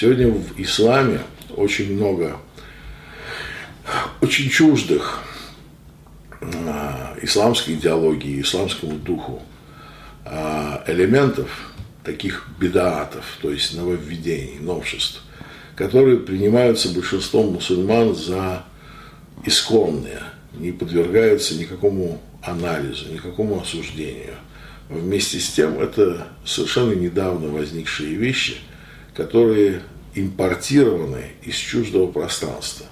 Сегодня в исламе очень много очень чуждых а, исламской идеологии, исламскому духу а, элементов, таких бедаатов, то есть нововведений, новшеств, которые принимаются большинством мусульман за исконные, не подвергаются никакому анализу, никакому осуждению. Вместе с тем это совершенно недавно возникшие вещи, которые импортированы из чуждого пространства.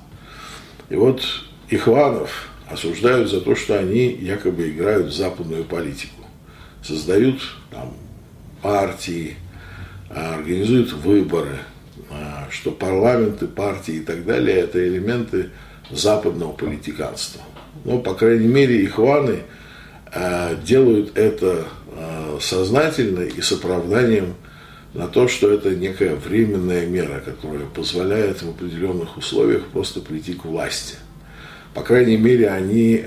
И вот Ихванов осуждают за то, что они якобы играют в западную политику, создают там, партии, а, организуют выборы, а, что парламенты, партии и так далее – это элементы западного политиканства. Но, по крайней мере, ихваны а, делают это сознательно и с оправданием на то, что это некая временная мера, которая позволяет в определенных условиях просто прийти к власти. По крайней мере, они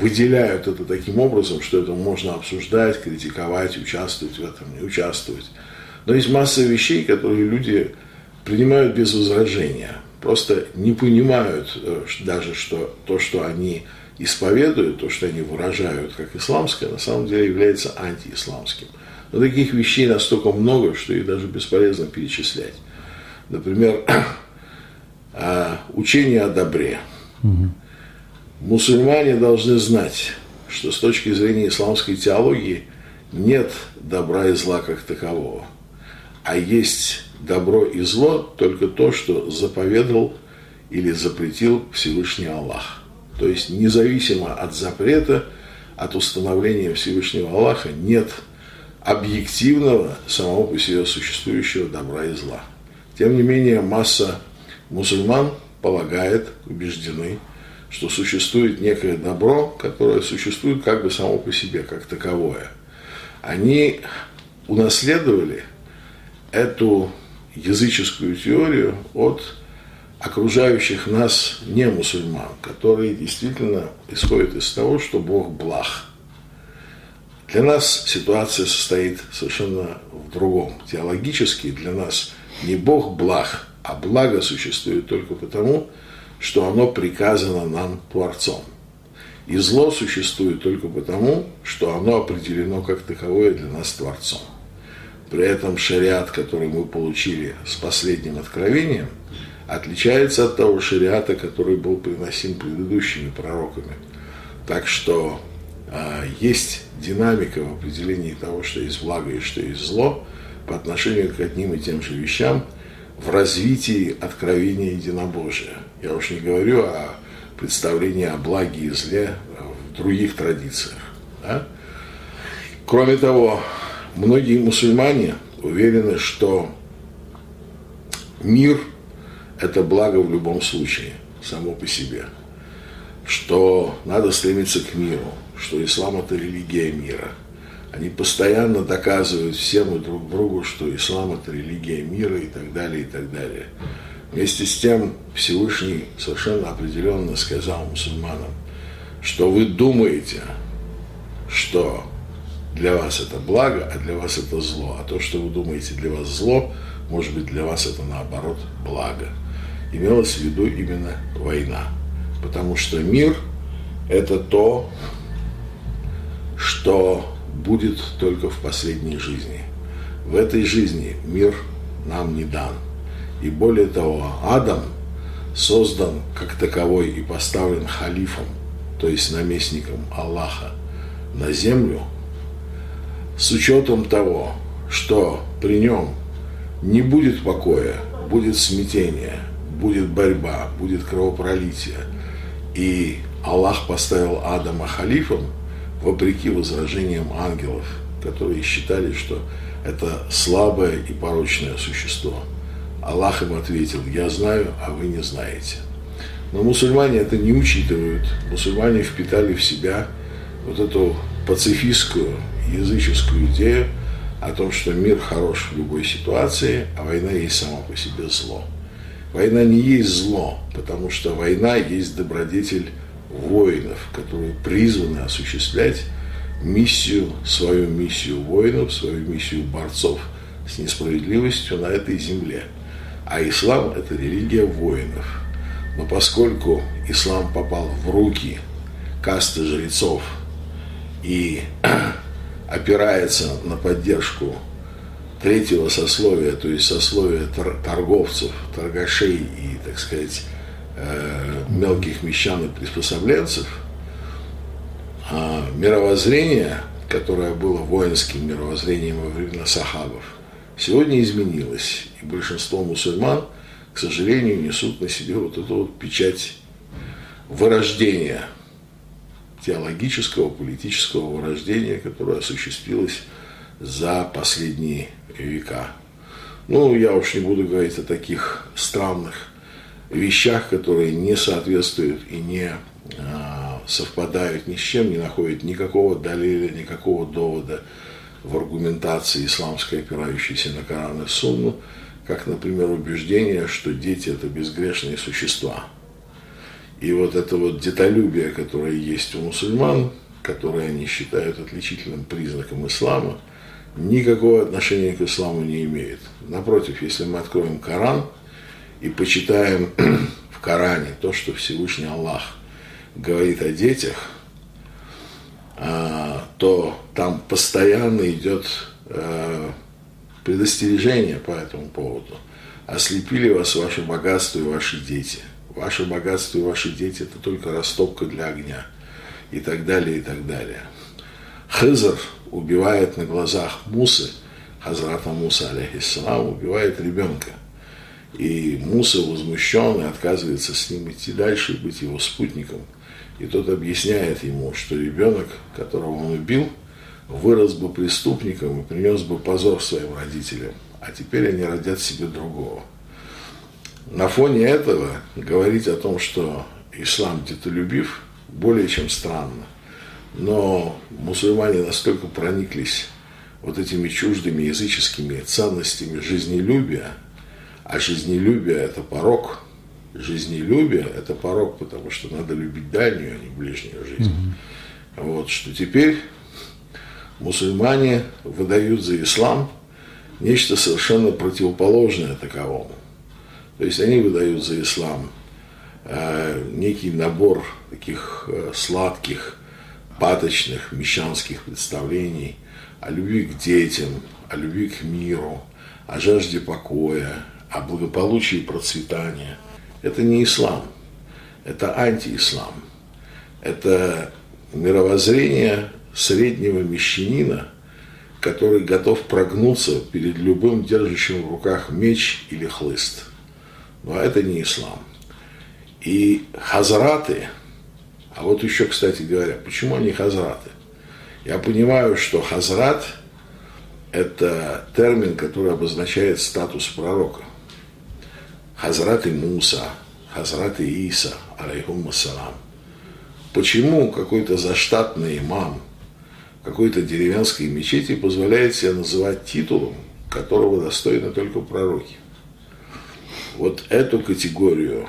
выделяют это таким образом, что это можно обсуждать, критиковать, участвовать в этом, не участвовать. Но есть масса вещей, которые люди принимают без возражения. Просто не понимают э, даже, что то, что они исповедуют, то, что они выражают как исламское, на самом деле является антиисламским. Но таких вещей настолько много, что их даже бесполезно перечислять. Например, а, учение о добре. Угу. Мусульмане должны знать, что с точки зрения исламской теологии нет добра и зла как такового, а есть добро и зло только то, что заповедал или запретил Всевышний Аллах. То есть независимо от запрета, от установления Всевышнего Аллаха нет объективного, самого по себе существующего добра и зла. Тем не менее, масса мусульман полагает, убеждены, что существует некое добро, которое существует как бы само по себе, как таковое. Они унаследовали эту языческую теорию от окружающих нас не мусульман, которые действительно исходят из того, что Бог благ. Для нас ситуация состоит совершенно в другом. Теологически для нас не Бог благ, а благо существует только потому, что оно приказано нам Творцом. И зло существует только потому, что оно определено как таковое для нас Творцом. При этом шариат, который мы получили с последним откровением, отличается от того шариата, который был приносим предыдущими пророками. Так что э, есть динамика в определении того, что есть благо и что есть зло по отношению к одним и тем же вещам в развитии откровения единобожия – я уж не говорю о представлении о благе и зле в других традициях. Да? Кроме того, многие мусульмане уверены, что мир – это благо в любом случае, само по себе. Что надо стремиться к миру, что ислам – это религия мира. Они постоянно доказывают всем и друг другу, что ислам – это религия мира и так далее, и так далее. Вместе с тем Всевышний совершенно определенно сказал мусульманам, что вы думаете, что для вас это благо, а для вас это зло. А то, что вы думаете для вас зло, может быть для вас это наоборот благо. Имелось в виду именно война. Потому что мир – это то, что будет только в последней жизни. В этой жизни мир нам не дан – и более того, Адам создан как таковой и поставлен халифом, то есть наместником Аллаха на землю, с учетом того, что при нем не будет покоя, будет смятение, будет борьба, будет кровопролитие. И Аллах поставил Адама халифом, вопреки возражениям ангелов, которые считали, что это слабое и порочное существо – Аллах им ответил, я знаю, а вы не знаете. Но мусульмане это не учитывают. Мусульмане впитали в себя вот эту пацифистскую, языческую идею о том, что мир хорош в любой ситуации, а война есть сама по себе зло. Война не есть зло, потому что война есть добродетель воинов, которые призваны осуществлять миссию, свою миссию воинов, свою миссию борцов с несправедливостью на этой земле. А ислам – это религия воинов. Но поскольку ислам попал в руки касты жрецов и опирается на поддержку третьего сословия, то есть сословия торговцев, торгашей и, так сказать, э, мелких мещан и приспособленцев, а мировоззрение, которое было воинским мировоззрением во времена сахабов, сегодня изменилось. И большинство мусульман, к сожалению, несут на себе вот эту вот печать вырождения, теологического, политического вырождения, которое осуществилось за последние века. Ну, я уж не буду говорить о таких странных вещах, которые не соответствуют и не а, совпадают ни с чем, не находят никакого далиля, никакого довода в аргументации исламской, опирающейся на Коран и Сунну, как, например, убеждение, что дети – это безгрешные существа. И вот это вот детолюбие, которое есть у мусульман, которое они считают отличительным признаком ислама – никакого отношения к исламу не имеет. Напротив, если мы откроем Коран и почитаем в Коране то, что Всевышний Аллах говорит о детях, а, то там постоянно идет э, предостережение по этому поводу. Ослепили вас ваше богатство и ваши дети. Ваше богатство и ваши дети – это только растопка для огня. И так далее, и так далее. Хызр убивает на глазах Мусы, Хазрата Муса, алейхиссалам, убивает ребенка. И Муса возмущен и отказывается с ним идти дальше быть его спутником. И тот объясняет ему, что ребенок, которого он убил, вырос бы преступником и принес бы позор своим родителям. А теперь они родят себе другого. На фоне этого говорить о том, что ислам детолюбив, более чем странно. Но мусульмане настолько прониклись вот этими чуждыми языческими ценностями жизнелюбия, а жизнелюбие – это порог, жизнелюбие – это порог, потому что надо любить дальнюю, а не ближнюю жизнь. Mm-hmm. Вот, что теперь мусульмане выдают за ислам нечто совершенно противоположное таковому. То есть они выдают за ислам э, некий набор таких э, сладких, паточных, мещанских представлений о любви к детям, о любви к миру, о жажде покоя, о благополучии и процветании. Это не ислам, это антиислам. Это мировоззрение среднего мещанина, который готов прогнуться перед любым держащим в руках меч или хлыст. Но это не ислам. И хазраты – а вот еще, кстати говоря, почему они хазраты? Я понимаю, что хазрат – это термин, который обозначает статус пророка. Хазрат и Муса, Хазрат и Иса, алейхум ассалам. Почему какой-то заштатный имам какой-то деревенской мечети позволяет себе называть титулом, которого достойны только пророки? Вот эту категорию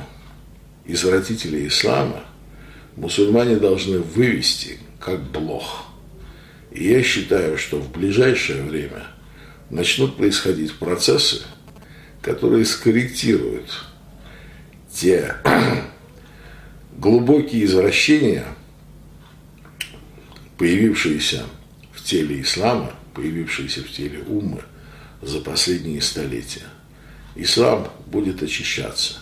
извратителей ислама – мусульмане должны вывести как блох. И я считаю, что в ближайшее время начнут происходить процессы, которые скорректируют те глубокие извращения, появившиеся в теле ислама, появившиеся в теле умы за последние столетия. Ислам будет очищаться.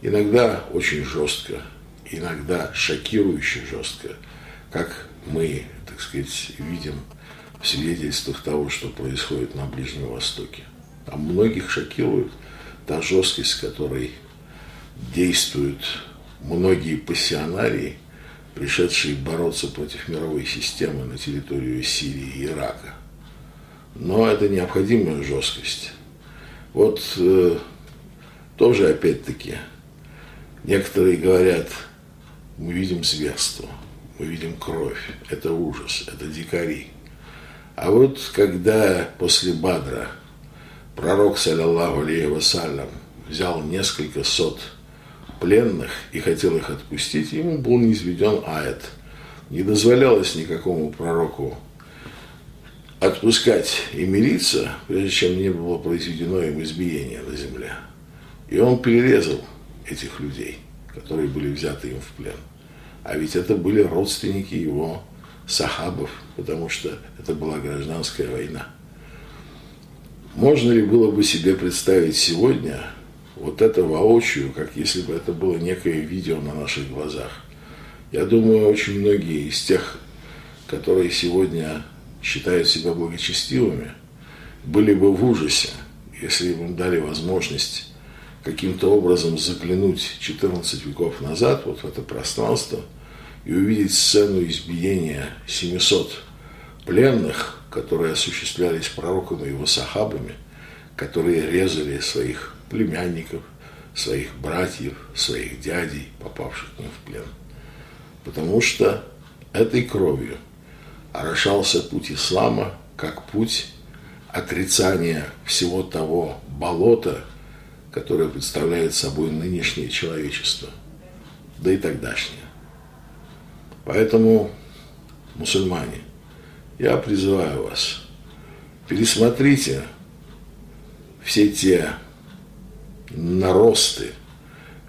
Иногда очень жестко, иногда шокирующе жестко, как мы, так сказать, видим в свидетельствах того, что происходит на Ближнем Востоке. Там многих шокирует та жесткость, с которой действуют многие пассионарии, пришедшие бороться против мировой системы на территорию Сирии и Ирака. Но это необходимая жесткость. Вот э, тоже опять-таки некоторые говорят, мы видим зверство, мы видим кровь, это ужас, это дикари. А вот когда после Бадра пророк, саллиллаху алейhi вассалям, взял несколько сот пленных и хотел их отпустить, ему был низведен аят. Не дозволялось никакому пророку отпускать и мириться, прежде чем не было произведено им избиение на земле. И он перерезал этих людей, которые были взяты им в плен. А ведь это были родственники его сахабов, потому что это была гражданская война. Можно ли было бы себе представить сегодня вот это воочию, как если бы это было некое видео на наших глазах? Я думаю, очень многие из тех, которые сегодня считают себя благочестивыми, были бы в ужасе, если им дали возможность каким-то образом заглянуть 14 веков назад вот в это пространство и увидеть сцену избиения 700 пленных, которые осуществлялись пророком и его сахабами, которые резали своих племянников, своих братьев, своих дядей, попавших к ним в плен. Потому что этой кровью орошался путь ислама как путь отрицания всего того болота, которое представляет собой нынешнее человечество, да и тогдашнее. Поэтому, мусульмане, я призываю вас, пересмотрите все те наросты,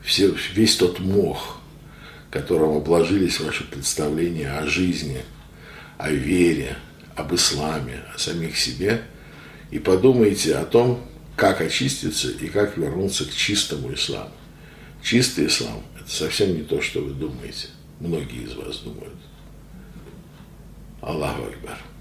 все, весь тот мох, которым обложились ваши представления о жизни, о вере, об исламе, о самих себе, и подумайте о том, как очиститься и как вернуться к чистому исламу. Чистый ислам – это совсем не то, что вы думаете. Многие из вас думают. Allahu Ekber.